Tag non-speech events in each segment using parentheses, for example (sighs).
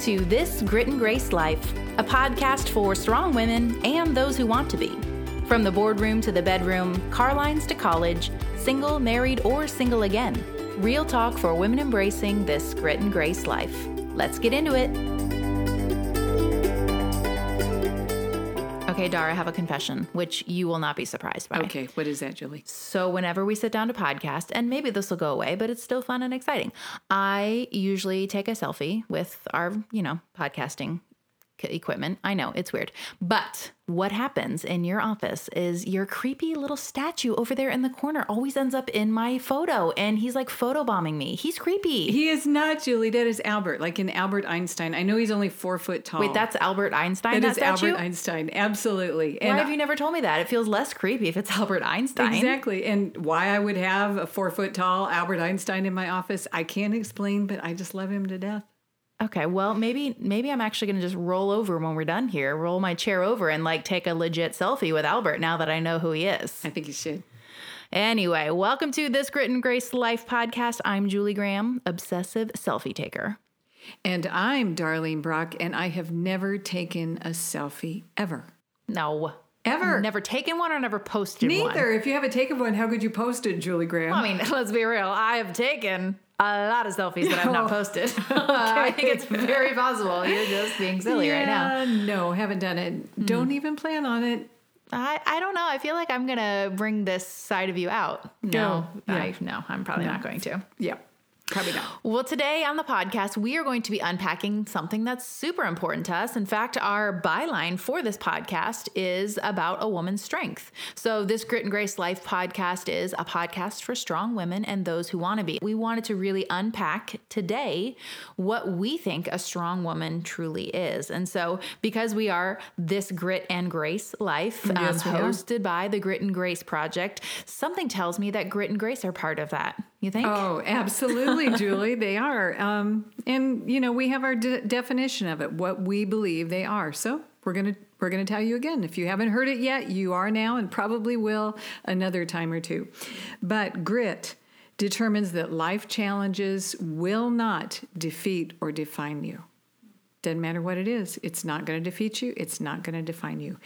to This Grit and Grace Life, a podcast for strong women and those who want to be. From the boardroom to the bedroom, car lines to college, single, married, or single again. Real talk for women embracing this grit and grace life. Let's get into it. Okay, Dara, I have a confession, which you will not be surprised by. Okay, what is that, Julie? So, whenever we sit down to podcast, and maybe this will go away, but it's still fun and exciting, I usually take a selfie with our, you know, podcasting equipment. I know it's weird. But what happens in your office is your creepy little statue over there in the corner always ends up in my photo and he's like photobombing me. He's creepy. He is not, Julie. That is Albert, like in Albert Einstein. I know he's only four foot tall. Wait, that's Albert Einstein? that that is statue? Albert Einstein. Absolutely. Why have you never told me that? It feels less creepy if it's Albert Einstein. Exactly. And why I would have a four foot tall Albert Einstein in my office, I can't explain, but I just love him to death. Okay, well, maybe maybe I'm actually going to just roll over when we're done here, roll my chair over and like take a legit selfie with Albert now that I know who he is. I think you should. Anyway, welcome to this Grit and Grace Life podcast. I'm Julie Graham, obsessive selfie taker. And I'm Darlene Brock, and I have never taken a selfie ever. No. Ever. Never taken one or never posted one. Neither. If you haven't taken one, how could you post it, Julie Graham? I mean, (laughs) let's be real. I have taken a lot of selfies that I've not (laughs) posted. (laughs) I think it's very possible. You're just being silly right now. No, haven't done it. Hmm. Don't even plan on it. I, I don't know. I feel like I'm gonna bring this side of you out. No, Yeah. I, no, I'm probably not going to. Yeah, probably not. Well, today on the podcast, we are going to be unpacking something that's super important to us. In fact, our byline for this podcast is about a woman's strength. So, this Grit and Grace Life podcast is a podcast for strong women and those who want to be. We wanted to really unpack today what we think a strong woman truly is. And so, because we are this Grit and Grace Life, um, Yes, are. hosted by the Grit and Grace Project, something tells me that Grit and Grace are part of that. You think? Oh, absolutely, (laughs) Julie. They are. Um, and, you know, we have our de- definition of it, what we believe they are. So we're going to. We're going to tell you again. If you haven't heard it yet, you are now and probably will another time or two. But grit determines that life challenges will not defeat or define you. Doesn't matter what it is, it's not going to defeat you, it's not going to define you.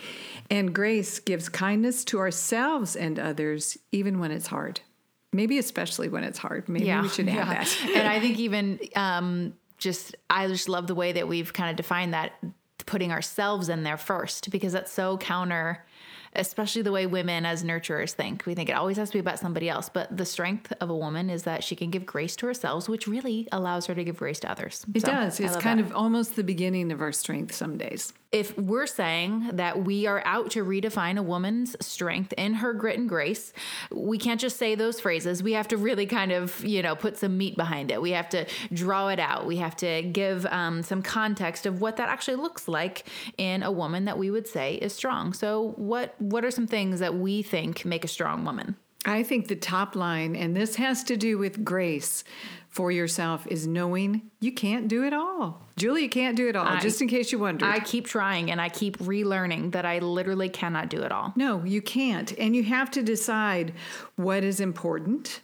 And grace gives kindness to ourselves and others, even when it's hard. Maybe especially when it's hard. Maybe we should add yeah. that. (laughs) and I think even um, just I just love the way that we've kind of defined that putting ourselves in there first because that's so counter especially the way women as nurturers think we think it always has to be about somebody else but the strength of a woman is that she can give grace to herself which really allows her to give grace to others It does. It's kind of almost the beginning of our strength some days. If we're saying that we are out to redefine a woman's strength in her grit and grace, we can't just say those phrases. We have to really kind of, you know, put some meat behind it. We have to draw it out. We have to give um, some context of what that actually looks like in a woman that we would say is strong. So, what what are some things that we think make a strong woman? I think the top line, and this has to do with grace for yourself, is knowing you can't do it all. Julie, you can't do it all, just in case you wondered. I keep trying and I keep relearning that I literally cannot do it all. No, you can't. And you have to decide what is important.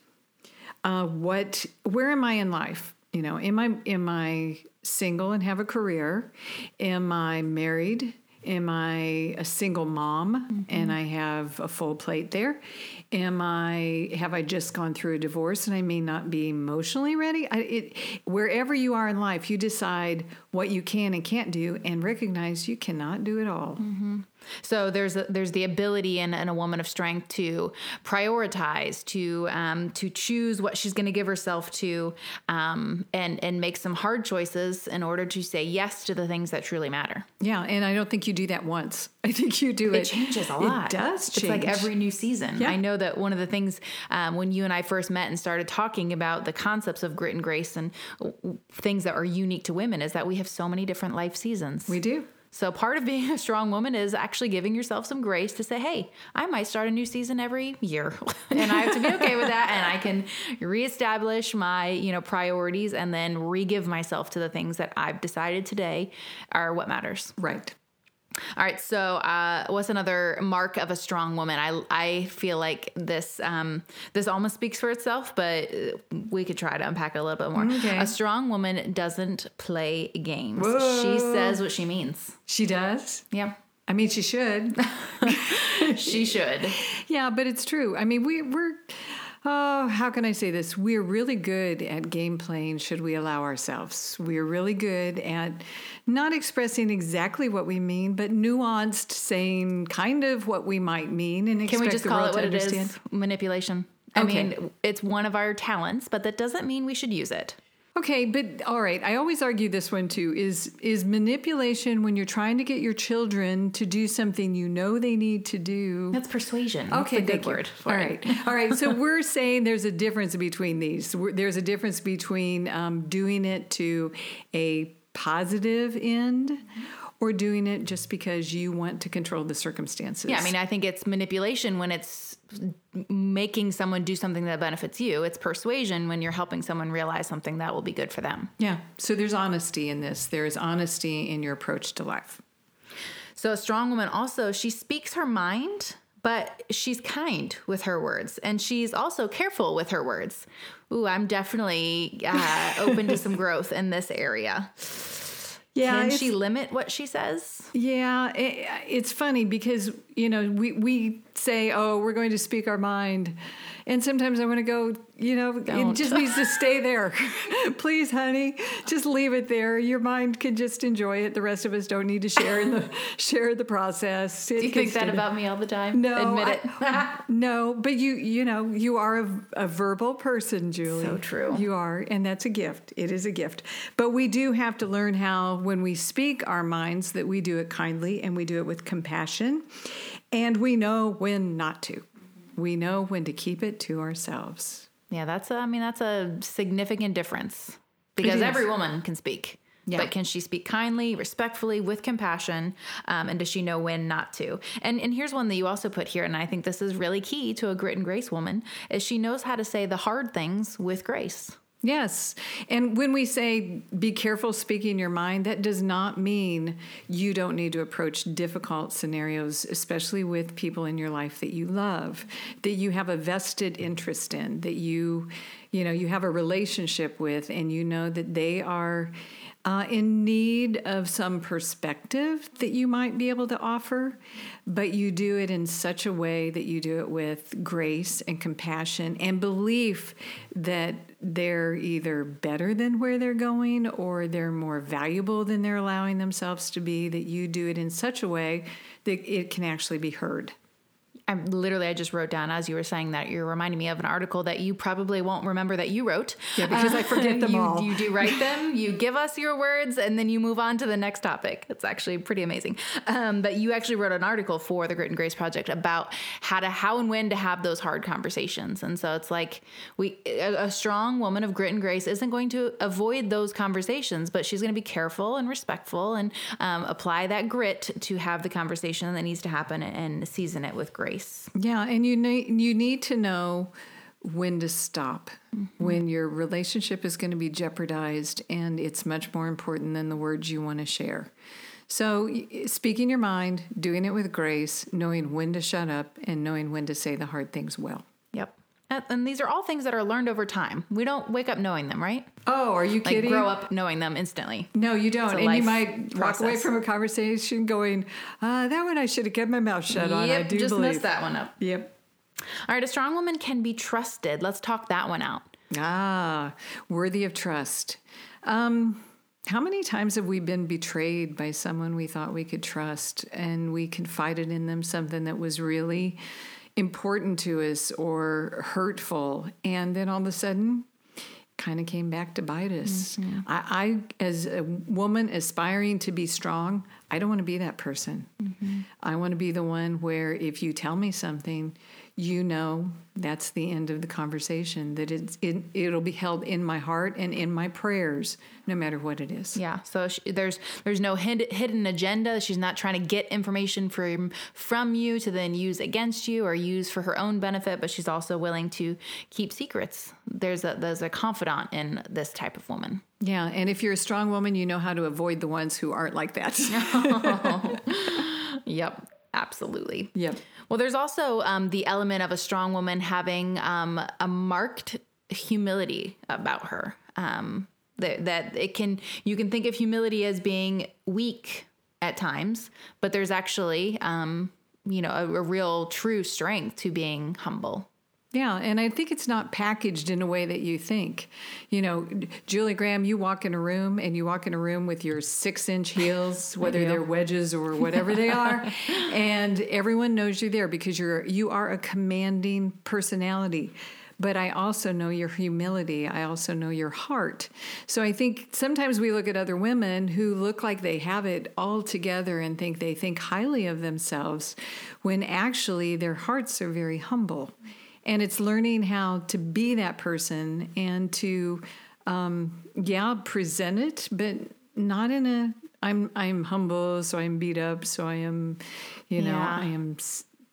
Uh, what what am I in life? You know, am I am I single and have a career? Am I married? Am I a single mom mm-hmm. and I have a full plate there? Am I have I just gone through a divorce and I may not be emotionally ready? I, it, wherever you are in life, you decide what you can and can't do, and recognize you cannot do it all. Mm-hmm. So there's a, there's the ability in, in a woman of strength to prioritize, to um, to choose what she's going to give herself to, um, and and make some hard choices in order to say yes to the things that truly matter. Yeah, and I don't think you do that once. (laughs) I think you do it. It changes a lot. It does change. It's like every new season. Yeah. I know that one of the things um, when you and I first met and started talking about the concepts of grit and grace and things that are unique to women is that we have so many different life seasons. we do. So part of being (laughs) a strong woman is actually giving yourself some grace to say, "Hey, I might start a new season every year." (laughs) and I have to be okay with that and I can reestablish my, you know, priorities and then re-give myself to the things that I've decided today are what matters. Right. All right. So, uh, what's another mark of a strong woman? I I feel like this um, this almost speaks for itself, but uh, we could try to unpack it a little bit more. Okay. A strong woman doesn't play games. She says what she means. She does. Yeah, I mean, she should. (laughs) she should. (laughs) yeah, but it's true. I mean, we, we're, oh, how can I say this? We're really good at game playing, should we allow ourselves. We're really good at not expressing exactly what we mean, but nuanced, saying kind of what we might mean and Can we just call it what it understand. is? Manipulation. I Okay. mean, it's one of our talents, but that doesn't mean we should use it. Okay, but all right. I always argue this one too. Is is manipulation when you're trying to get your children to do something you know they need to do? That's persuasion. That's Okay, a good word. For All right, all right. So we're (laughs) saying there's a difference between these. There's a difference between um, doing it to a positive end, or doing it just because you want to control the circumstances. Yeah, I mean, I think it's manipulation when it's making someone do something that benefits you. It's persuasion when you're helping someone realize something that will be good for them. yeah. So there's honesty in this. There is honesty in your approach to life. So a strong woman also, she speaks her mind, but she's kind with her words and she's also careful with her words. Ooh, I'm definitely uh, (laughs) open to some growth in this area. Yeah, Can she limit what she says? Yeah, it, it's funny because you know we we say, "Oh, we're going to speak our mind," and sometimes I want to go, you know, Don't. it just needs to stay there. (laughs) Please, honey, just leave it there. Your mind can just enjoy it. The rest of us don't need to share in the (laughs) share the process. Do you think that about me all the time? No, Admit it. I- (laughs) no, but you you know you are a, a verbal person, Julie. So true. You are, and that's a gift. It is a gift. But we do have to learn how, when we speak our minds, that we do it kindly and we do it with compassion, and we know when not to. We know when to keep it to ourselves. Yeah, that's a, I mean that's a significant difference because every woman can speak. Yeah. But can she speak kindly, respectfully, with compassion, um, and does she know when not to? And and here's one that you also put here, and I think this is really key to a grit and grace woman: is she knows how to say the hard things with grace. Yes. And when we say be careful speaking your mind, that does not mean you don't need to approach difficult scenarios, especially with people in your life that you love, that you have a vested interest in, that you, you know, you have a relationship with, and you know that they are uh, in need of some perspective that you might be able to offer, but you do it in such a way that you do it with grace and compassion and belief that they're either better than where they're going or they're more valuable than they're allowing themselves to be, that you do it in such a way that it can actually be heard. I'm literally, I just wrote down as you were saying that you're reminding me of an article that you probably won't remember that you wrote. Yeah, because I forget (laughs) them you, all. You do write them, you give us your words, and then you move on to the next topic. It's actually pretty amazing. Um, but you actually wrote an article for the Grit and Grace Project about how to, how and when to have those hard conversations. And so it's like we, a, a strong woman of grit and grace isn't going to avoid those conversations, but she's going to be careful and respectful and um, apply that grit to have the conversation that needs to happen and season it with grace. Yeah, and you need you need to know when to stop mm-hmm. when your relationship is going to be jeopardized and it's much more important than the words you want to share. So, speaking your mind, doing it with grace, knowing when to shut up and knowing when to say the hard things well. Yep. And- these are all things that are learned over time. We don't wake up knowing them, right? Oh, are you Like kidding? grow up knowing them instantly. No, you don't. And you might walk away from a conversation going, uh, that one I should have kept my mouth shut on. I yep, do just believe. messed that one up. Yep. All right, a strong woman can be trusted. Let's talk that one out. Ah, worthy of trust. Um, how many times have we been betrayed by someone we thought we could trust and we confided in them something that was really important to us or hurtful, and then all of a sudden, kind of came back to bite us. Mm-hmm. I, I, as a woman aspiring to be strong, I don't want to be that person. Mm-hmm. I want to be the one where if you tell me something, you know that's the end of the conversation. That it's it, it'll be held in my heart and in my prayers, no matter what it is. Yeah. So she, there's there's no hid, hidden agenda. She's not trying to get information from from you to then use against you or use for her own benefit. But she's also willing to keep secrets. There's a there's a confidant in this type of woman. Yeah, and if you're a strong woman, you know how to avoid the ones who aren't like that. (laughs) (laughs) Yep. Absolutely. Yep. Well, there's also um, the element of a strong woman having um, a marked humility about her. Um, that, that it can, you can think of humility as being weak at times, but there's actually, um, you know, a, a real true strength to being humble. Yeah, and I think it's not packaged in a way that you think. You know, Julie Graham, you walk in a room and you walk in a room with your six inch heels, (laughs) whether they're wedges or whatever they are, (laughs) and everyone knows you're there because you're you are a commanding personality. But I also know your humility. I also know your heart. So I think sometimes we look at other women who look like they have it all together and think they think highly of themselves when actually their hearts are very humble and it's learning how to be that person and to um, yeah present it but not in a i'm i'm humble so i'm beat up so i am you know Yeah. i am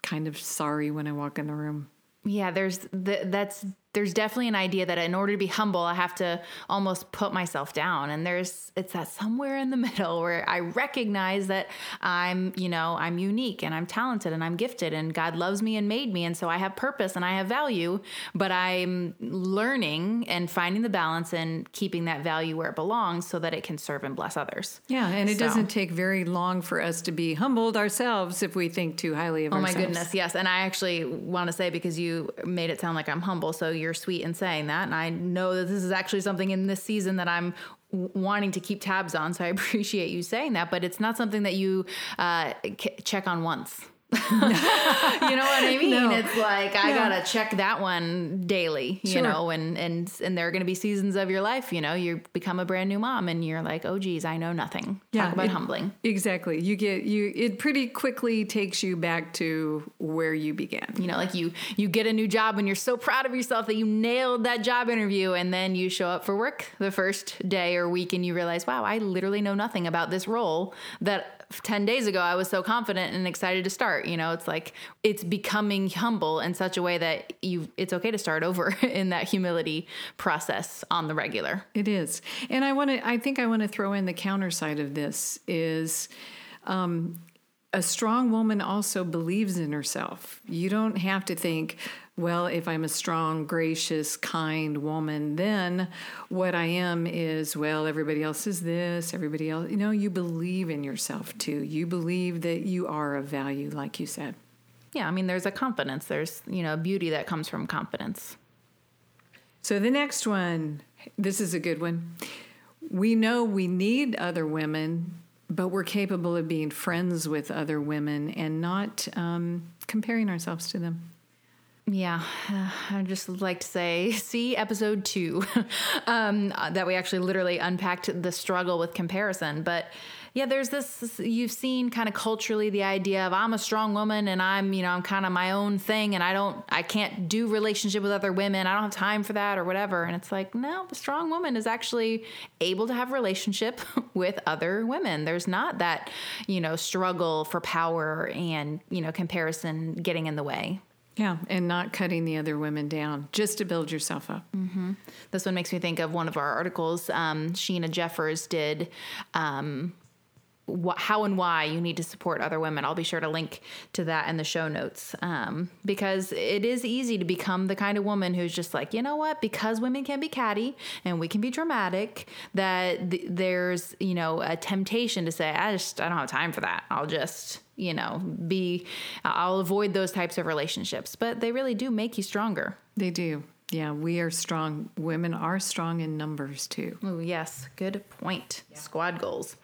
kind of sorry when i walk in the room Yeah, there's the, that's there's definitely an idea that in order to be humble, I have to almost put myself down. And there's it's that somewhere in the (laughs) middle where I recognize that I'm, you know, I'm unique and I'm talented and I'm gifted and God loves me and made me and so I have purpose and I have value, but I'm learning and finding the balance and keeping that value where it belongs so that it can serve and bless others. yeah and it So- doesn't take very long for us to be humbled ourselves if we think too highly of ourselves. Oh my goodness, yes. And I actually want to say because you made it sound like I'm humble, so you're sweet in saying that. And I know that this is actually something in this season that I'm wanting to keep tabs on. So I (laughs) appreciate you saying that, but it's not something that you uh, c- check on once. (laughs) you know what I (laughs) mean? No. It's like I Yeah. gotta check that one daily, you Sure. know, and and and there are gonna be seasons of your life, you know, you become a brand new mom and you're like, oh geez, I know nothing. Talk about it- humbling. Exactly. You get you it pretty quickly takes you back to where you began. you know like you you get a new job and you're so proud of yourself that you nailed that job interview and then you show up for work the first day or week and you realize wow i literally know nothing about this role that 10 days ago i was so confident and excited to start you know it's like it's becoming humble in such a way that you it's okay to start over (laughs) in that humility process on the regular It is. And I want to I think I want to throw in the counter side of this is um, a strong woman also believes in herself. You don't have to think, well, if I'm a strong, gracious, kind woman, then what I am is, well, everybody else is this, everybody else. You know, you believe in yourself too. You believe that you are of value, like you said. yeah i mean there's a confidence there's you know beauty that comes from confidence So the next one, this is a good one. We know we need other women, but we're capable of being friends with other women and not um, comparing ourselves to them. Yeah, (sighs) I'd just like to say, (laughs) see episode two, (laughs) um, that we actually literally unpacked the struggle with comparison. But yeah, there's this, you've seen kind of culturally the idea of I'm a strong woman and I'm, you know, I'm kind of my own thing and I don't, I can't do relationship with other women. I don't have time for that or whatever. And it's like, no, the strong woman is actually able to have relationship (laughs) with other women. There's not that, you know, struggle for power and, you know, comparison getting in the way. Yeah, and not cutting the other women down just to build yourself up. This one makes me think of one of our articles. Um, Sheena Jeffers did um, wh- how and why you need to support other women. I'll be sure to link to that in the show notes um, because it is easy to become the kind of woman who's just like, you know what? Because women can be catty and we can be dramatic, that th- there's you know a temptation to say, I just I don't have time for that. I'll just you know be I'll avoid those types of relationships. But they really do make you stronger. They do. Yeah, we are strong. Women are strong in numbers too. Oh yes, good point. Squad goals.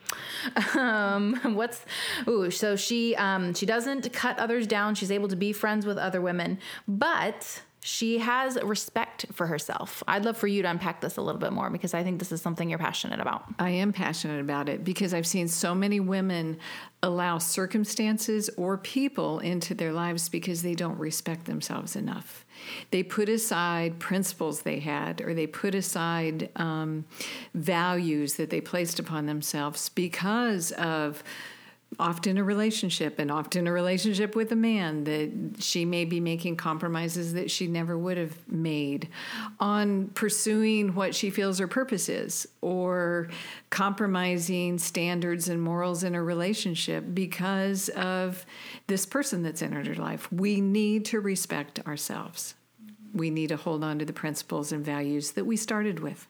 Um, (laughs) what's ooh? So she um, she doesn't cut others down. She's able to be friends with other women, but she has respect for herself. I'd love for you to unpack this a little bit more because I think this is something you're passionate about. I am passionate about it because I've seen so many women allow circumstances or people into their lives because they don't respect themselves enough. They put aside principles they had, or they put aside um, values that they placed upon themselves because of often a relationship and often a relationship with a man that she may be making compromises that she never would have made on pursuing what she feels her purpose is or compromising standards and morals in a relationship because of this person that's entered her life. We need to respect ourselves. We need to hold on to the principles and values that we started with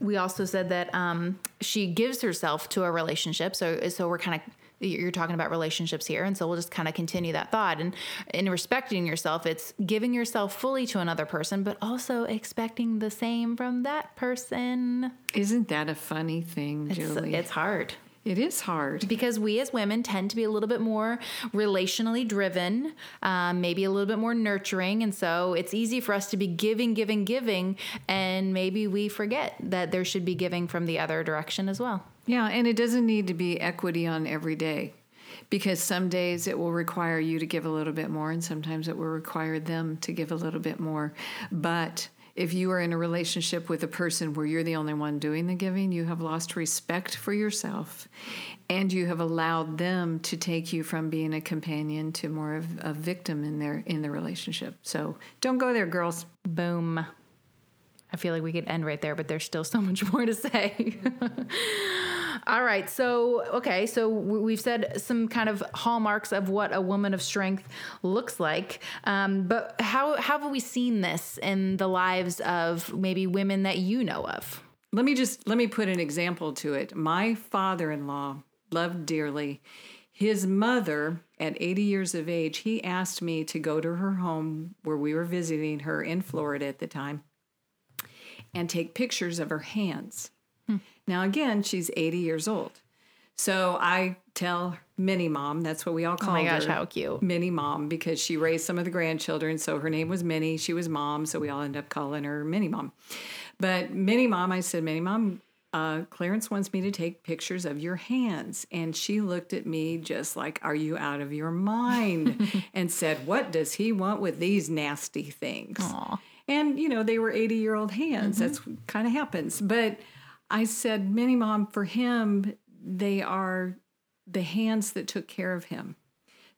we also said that um, she gives herself to a relationship. So, so we're kind of you're talking about relationships here and so we'll just kind of continue that thought and in respecting yourself it's giving yourself fully to another person but also expecting the same from that person isn't that a funny thing julie it's, it's hard it is hard because we as women tend to be a little bit more relationally driven, um, maybe a little bit more nurturing. And so it's easy for us to be giving, giving, giving. And maybe we forget that there should be giving from the other direction as well. Yeah, and it doesn't need to be equity on every day because some days it will require you to give a little bit more, and sometimes it will require them to give a little bit more. But if you are in a relationship with a person where you're the only one doing the giving, you have lost respect for yourself and you have allowed them to take you from being a companion to more of a victim in their in the relationship. So don't go there, girls. Boom. I feel like we could end right there, but there's still (laughs) so much more to say. (laughs) All right. So, okay. So we've said some kind of hallmarks of what a woman of strength looks like. Um, but how, how have we seen this in the lives of maybe women that you know of? Let me just let me put an example to it. My father-in-law loved dearly. His mother, at 80 years of age, he asked me to go to her home where we were visiting her in Florida at the time and take pictures of her hands. Hmm. Now, again, she's 80 years old. So I tell Minnie Mom, that's what we all call her. Oh my gosh, her, how cute. Minnie Mom, because she raised some of the grandchildren. So her name was Minnie. She was mom. So we all end up calling her Minnie Mom. But Minnie Mom, I said, Minnie Mom, uh, Clarence wants me to take pictures of your hands. And she looked at me just like, Are you out of your mind? (laughs) and said, What does he want with these nasty things? Aww. And, you know, they were 80 year old hands. Mm-hmm. That's kind of happens. But I said, Minnie Mom, for him, they are the hands that took care of him,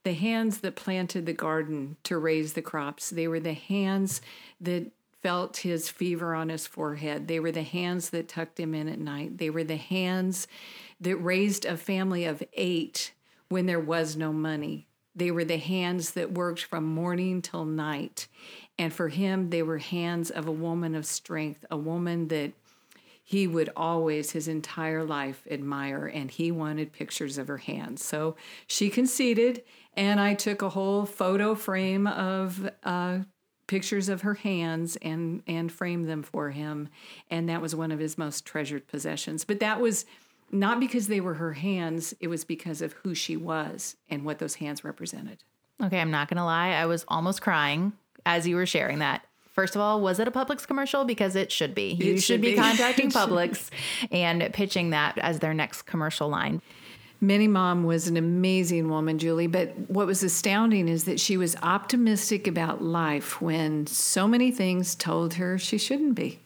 the hands that planted the garden to raise the crops. They were the hands that felt his fever on his forehead. They were the hands that tucked him in at night. They were the hands that raised a family of eight when there was no money. They were the hands that worked from morning till night. And for him, they were hands of a woman of strength, a woman that he would always, his entire life, admire. And he wanted pictures of her hands. So she conceded, and I took a whole photo frame of uh, pictures of her hands and and framed them for him. And that was one of his most treasured possessions. But that was not because they were her hands, it was because of who she was and what those hands represented. Okay, I'm not to lie. I was almost crying as you were sharing that. First of all, was it a Publix commercial? Because it should be. You should, should, be, be. contacting (laughs) Publix and pitching that as their next commercial line. Minnie Mom was an amazing woman, Julie, but what was astounding is that she was optimistic about life when so many things told her she shouldn't be.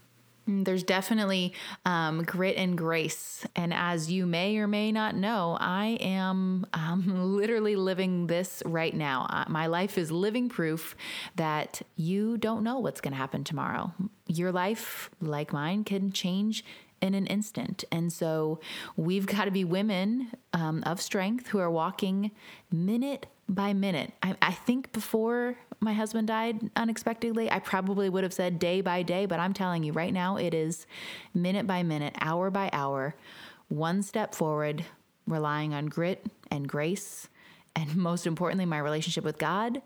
Mm, there's definitely um, grit and grace. And as you may or may not know, I am (laughs) um, literally living this right now. Uh, my life is living proof that you don't know what's going to happen tomorrow. Your life, like mine, can change in an instant. And so we've got to be women um, of strength who are walking minute by minute. I, I, think before my husband died unexpectedly, I probably would have said day by day, but I'm telling you right now, it is minute by minute, hour by hour, one step forward, relying on grit and grace. And (laughs) most importantly, my relationship with God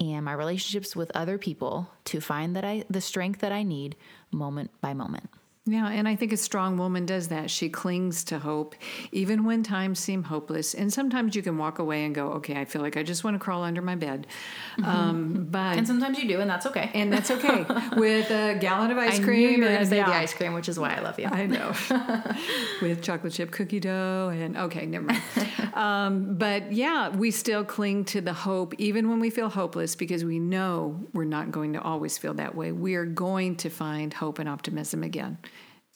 and my relationships with other people to find that I the strength that I need moment by moment. Yeah, and I think a strong woman does that. She clings to hope, even when times seem hopeless. And sometimes you can walk away and go, "Okay, I feel like I just want to crawl under my bed." Mm-hmm. Um, but and sometimes you do, and that's okay. And that's okay with a gallon of (laughs) ice cream. knew you were going to say yeah. the ice cream, which is why I love you. I know. (laughs) with chocolate chip cookie dough, and okay, never mind. (laughs) um, but yeah, we still cling to the hope, even when we feel hopeless, because we know we're not going to always feel that way. We are going to find hope and optimism again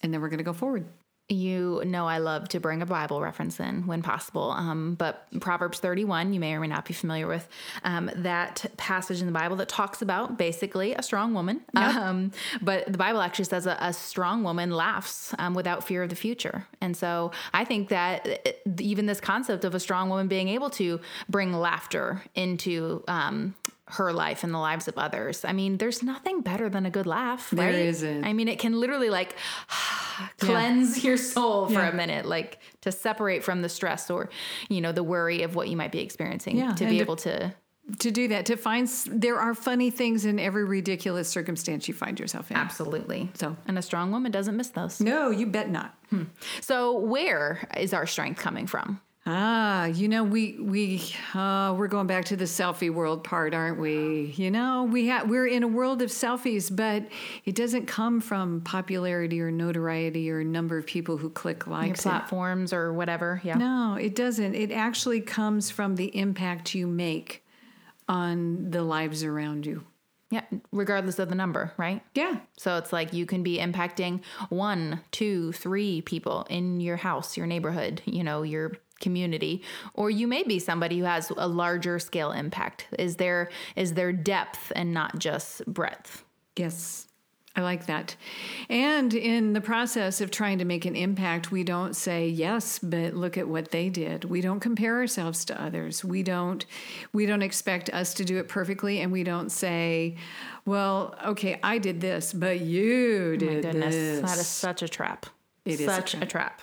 and then we're going to go forward. you know I love to bring a Bible reference in when possible. Um, but Proverbs 31, you may or may not be familiar with um, that passage in the Bible that talks about basically a strong woman. Yep. Um, but the Bible actually says a, a strong woman laughs um, without fear of the future. And so I think that it, even this concept of a strong woman being able to bring laughter into um, her life and the lives of others. I mean, there's nothing better than a good laugh. There right? isn't. I mean, it can literally like (sighs) cleanse your soul for Yeah. a minute, like to separate from the stress or, you know, the worry of what you might be experiencing Yeah, to and be to- able to. to do that, to find there are funny things in every ridiculous circumstance you find yourself in. Absolutely. So- and a strong woman doesn't miss those. No, you bet not. Hmm. So, where is our strength coming from? Ah, you know, we we uh, we're going back to the selfie world part, aren't we? You know, we ha- we're in a world of selfies, but it doesn't come from popularity or notoriety or number of people who click Your likes. and- platforms or whatever. Yeah. no, it doesn't. It actually comes from the impact you make on the lives around you. Yeah. Regardless of the number, right? Yeah, So it's like you can be impacting one, two, three people in your house, your neighborhood, you know, your community, or you may be somebody who has a larger scale impact. Is there is there depth and not just breadth? Yes, I like that. And in the process of trying to make an impact, we don't say yes, but look at what they did. We don't compare ourselves to others. We don't we don't expect us to do it perfectly and we don't say, well, okay, I did this, but you oh did Goodness, this. that is such a trap. It is a such trap. a trap.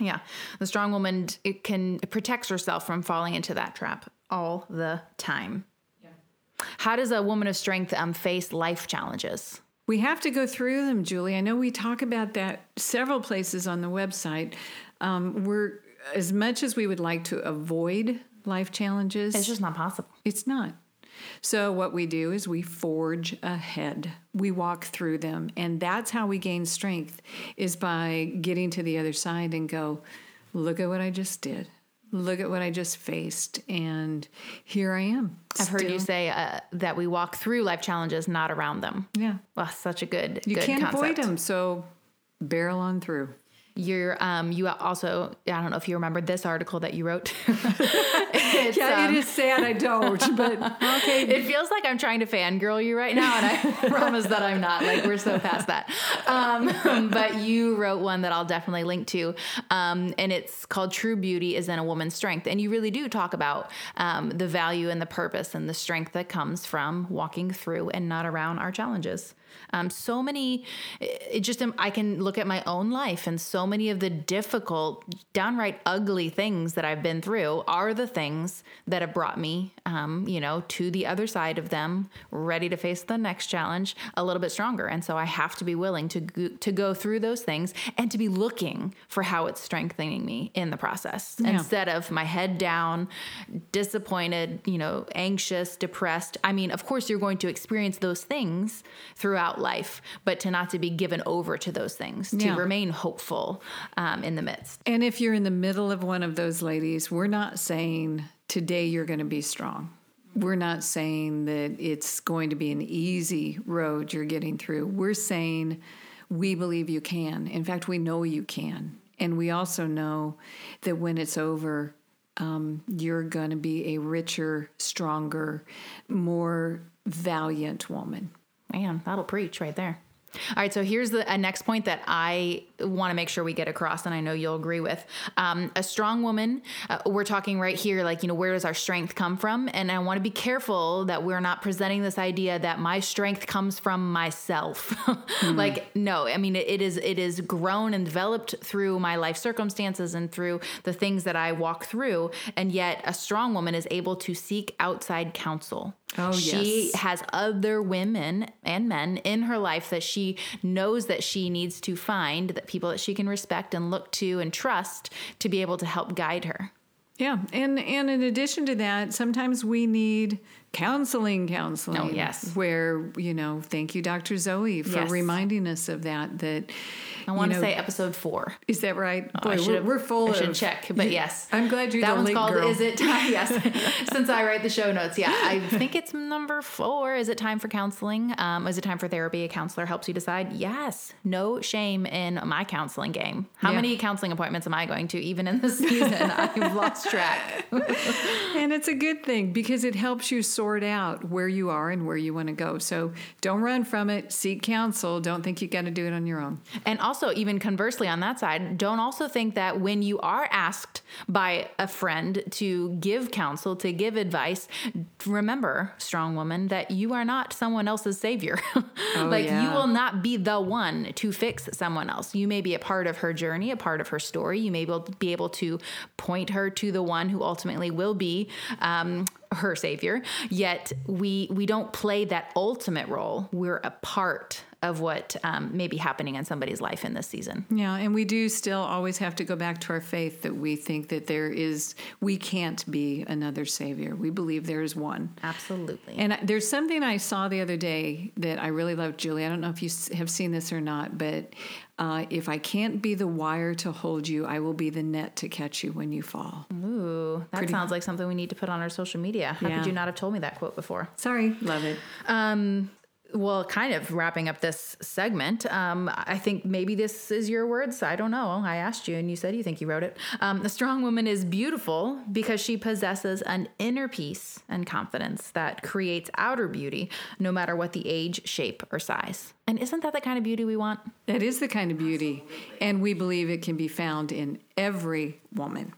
Yeah, the strong woman it can it protects herself from falling into that trap all the time. Yeah. How does a woman of strength um, face life challenges? We have to go through them, Julie. I know we talk about that several places on the website. Um, we're as much as we would like to avoid life challenges. It's just not possible. It's not. So, what we do is we forge ahead. We walk through them. And that's how we gain strength, is by getting to the other side and go, look at what I just did. Look at what I just faced. And here I am. I've heard you say uh, that we walk through life challenges, not around them. Yeah. Well, such a good, You good can't concept. avoid them. So, barrel on through. You're, um, you also, I don't know if you remember this article that you wrote. (laughs) It's, Yeah, um, it is sad I don't, (laughs) but okay. It feels like I'm trying to fangirl you right now, and I (laughs) promise that I'm not. Like we're so past that. Um, (laughs) but you wrote one that I'll definitely link to, um, and it's called "True Beauty is in a Woman's Strength," and you really do talk about um, the value and the purpose and the strength that comes from walking through and not around our challenges. Um, so many, it just I can look at my own life, and so many of the difficult, downright ugly things that I've been through are the things that have brought me, um, you know, to the other side of them, ready to face the next challenge a little bit stronger. And so I have to be willing to go, to go through those things and to be looking for how it's strengthening me in the process instead of my head down, disappointed, you know, anxious, depressed. I mean, of course, you're going to experience those things throughout life, but to not to be given over to those things, to remain hopeful um, in the midst. And if you're in the middle of one of those ladies, we're not saying today you're going to be strong. We're not saying that it's going to be an easy road you're getting through. We're saying we believe you can. In fact, we know you can. And we also know that when it's over, um, you're going to be a richer, stronger, more valiant woman. Man, that'll preach right there. All right, so here's the next point that I want to make sure we get across, and I know you'll agree with. Um, a strong woman, uh, we're talking right here, like, you know, where does our strength come from? And I want to be careful that we're not presenting this idea that my strength comes from myself. (laughs) like, no, I mean, it, is it is grown and developed through my life circumstances and through the things that I walk through. And yet, a strong woman is able to seek outside counsel. Oh, yes. she yes. has other women and men in her life that she knows that she needs to find that people that she can respect and look to and trust to be able to help guide her. Yeah, and and in addition to that, sometimes we need counseling counseling Oh, yes. where you know thank you dr zoe for Yes. reminding us of that that I want you to say episode four. is that right I Boy, we're, we're full I of should check, but yes. i'm glad you're that one's called girl. Is It Time? Yes. (laughs) Since I write the show notes. Yeah. I (laughs) think it's number four. Is it time for counseling? Um, is it time for therapy? A counselor helps you decide. Yes. No shame in my counseling game. How Yeah. many counseling appointments am I going to even in this (laughs) season? I've lost track. And it's a good thing because it helps you sort out where you are and where you want to go. So don't run from it. Seek counsel. Don't think you got to do it on your own. And also, even conversely, on that side, don't also think that when you are asked by a friend to give counsel, to give advice, remember, strong woman, that you are not someone else's savior. (laughs) like, you will not be the one to fix someone else. You may be a part of her journey, a part of her story. You may be able- be able to point her to the one who ultimately will be. Um, her savior yet we we don't play that ultimate role. We're a part of what um, may be happening in somebody's life in this season Yeah, and we do still always have to go back to our faith that we think that there is, we can't be another Savior. We believe there is one. absolutely And I- there's something I saw the other day that I really loved, Julie. I don't know if you have seen this or not, but uh, if I can't be the wire to hold you, I will be the net to catch you when you fall. ooh that sounds like something we need to put on our social media how Yeah. could you not have told me that quote before Sorry, love it. Well kind of wrapping up this segment um, i think maybe this is your words. I don't know. I asked you and you said you think you wrote it. Um, the strong woman is beautiful because she possesses an inner peace and confidence that creates outer beauty no matter what the age shape or size. And isn't that the kind of beauty we want? That is the kind of beauty, and we believe it can be found in every woman.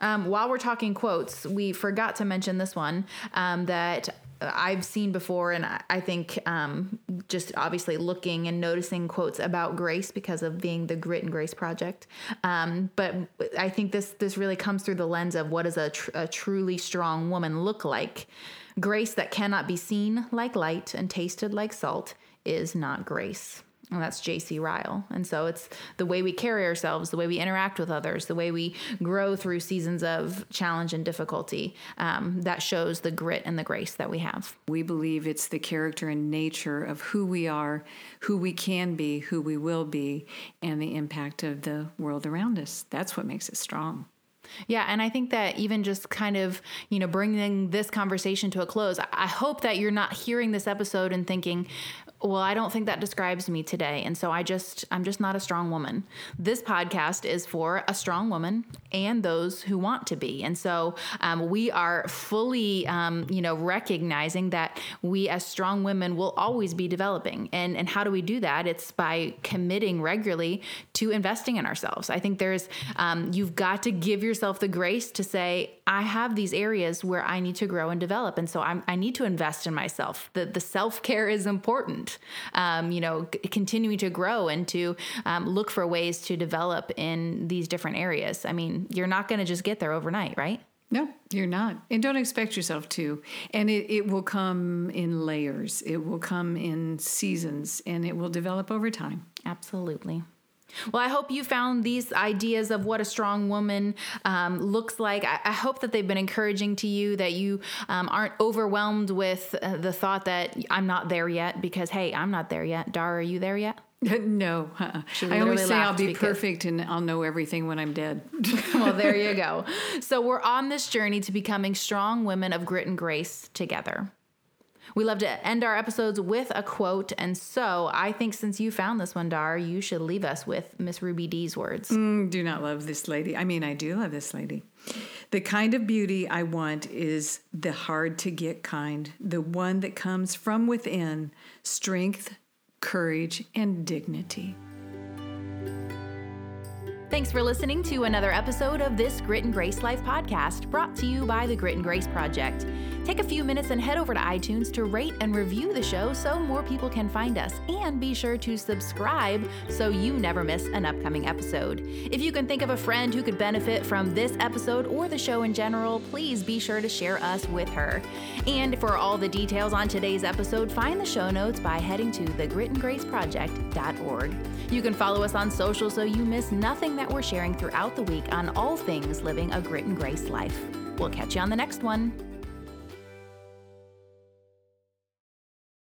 Um, while we're talking quotes, we forgot to mention this one um, that I've seen before, and I- think um, just obviously looking and noticing quotes about grace because of being the Grit and Grace project. Um, but I think this this really comes through the lens of what does a, tr- a truly strong woman look like. Grace that cannot be seen like light and tasted like salt is not grace. And that's J.C. Ryle. And so it's the way we carry ourselves, the way we interact with others, the way we grow through seasons of challenge and difficulty um, that shows the grit and the grace that we have. We believe it's the character and nature of who we are, who we can be, who we will be, and the impact of the world around us. That's what makes it strong. Yeah, and I think that even just kind of, you know, bringing this conversation to a close, I- I hope that you're not hearing this episode and thinking, well, I don't think that describes me today. And so I just, I'm just not a strong woman. This podcast is for a strong woman and those who want to be. And so um, we are fully, um, you know, recognizing that we as strong women will always be developing. And, and how do we do that? It's by committing regularly to investing in ourselves. I think there's, um, you've got to give yourself the grace to say, I have these areas where I need to grow and develop. And so I'm, I need to invest in myself. The, the self care is important. Um, you know, c- continuing to grow and to um, look for ways to develop in these different areas. I mean, you're not going to just get there overnight, right? No, you're not. And don't expect yourself to. And it, it will come in layers, it will come in seasons, and it will develop over time. Absolutely. Well, I hope you found these ideas of what a strong woman um, looks like. I, I hope that they've been encouraging to you, that you um, aren't overwhelmed with uh, the thought that I'm not there yet, because hey, I'm not there yet. Dar, are you there yet? (laughs) no, (laughs) uh-uh. I always say I'll be perfect and I'll know everything when I'm dead. (laughs) well, there you go. So we're on this journey to becoming strong women of grit and grace together. We love to end our episodes with a quote, and so I think since you found this one, Dar, you should leave us with Miss Ruby Dee's words. Mm, do not love this lady. I mean, I do love this lady. The kind of beauty I want is the hard to get kind, the one that comes from within strength, courage, and dignity. Thanks for listening to another episode of this Grit and Grace Life podcast brought to you by the Grit and Grace Project. Take a few minutes and head over to iTunes to rate and review the show so more people can find us. And be sure to subscribe so you never miss an upcoming episode. If you can think of a friend who could benefit from this episode or the show in general, please be sure to share us with her. And for all the details on today's episode, find the show notes by heading to thegritandgraceproject.org. You can follow us on social so you miss nothing that we're sharing throughout the week on all things living a grit and grace life. We'll catch you on the next one.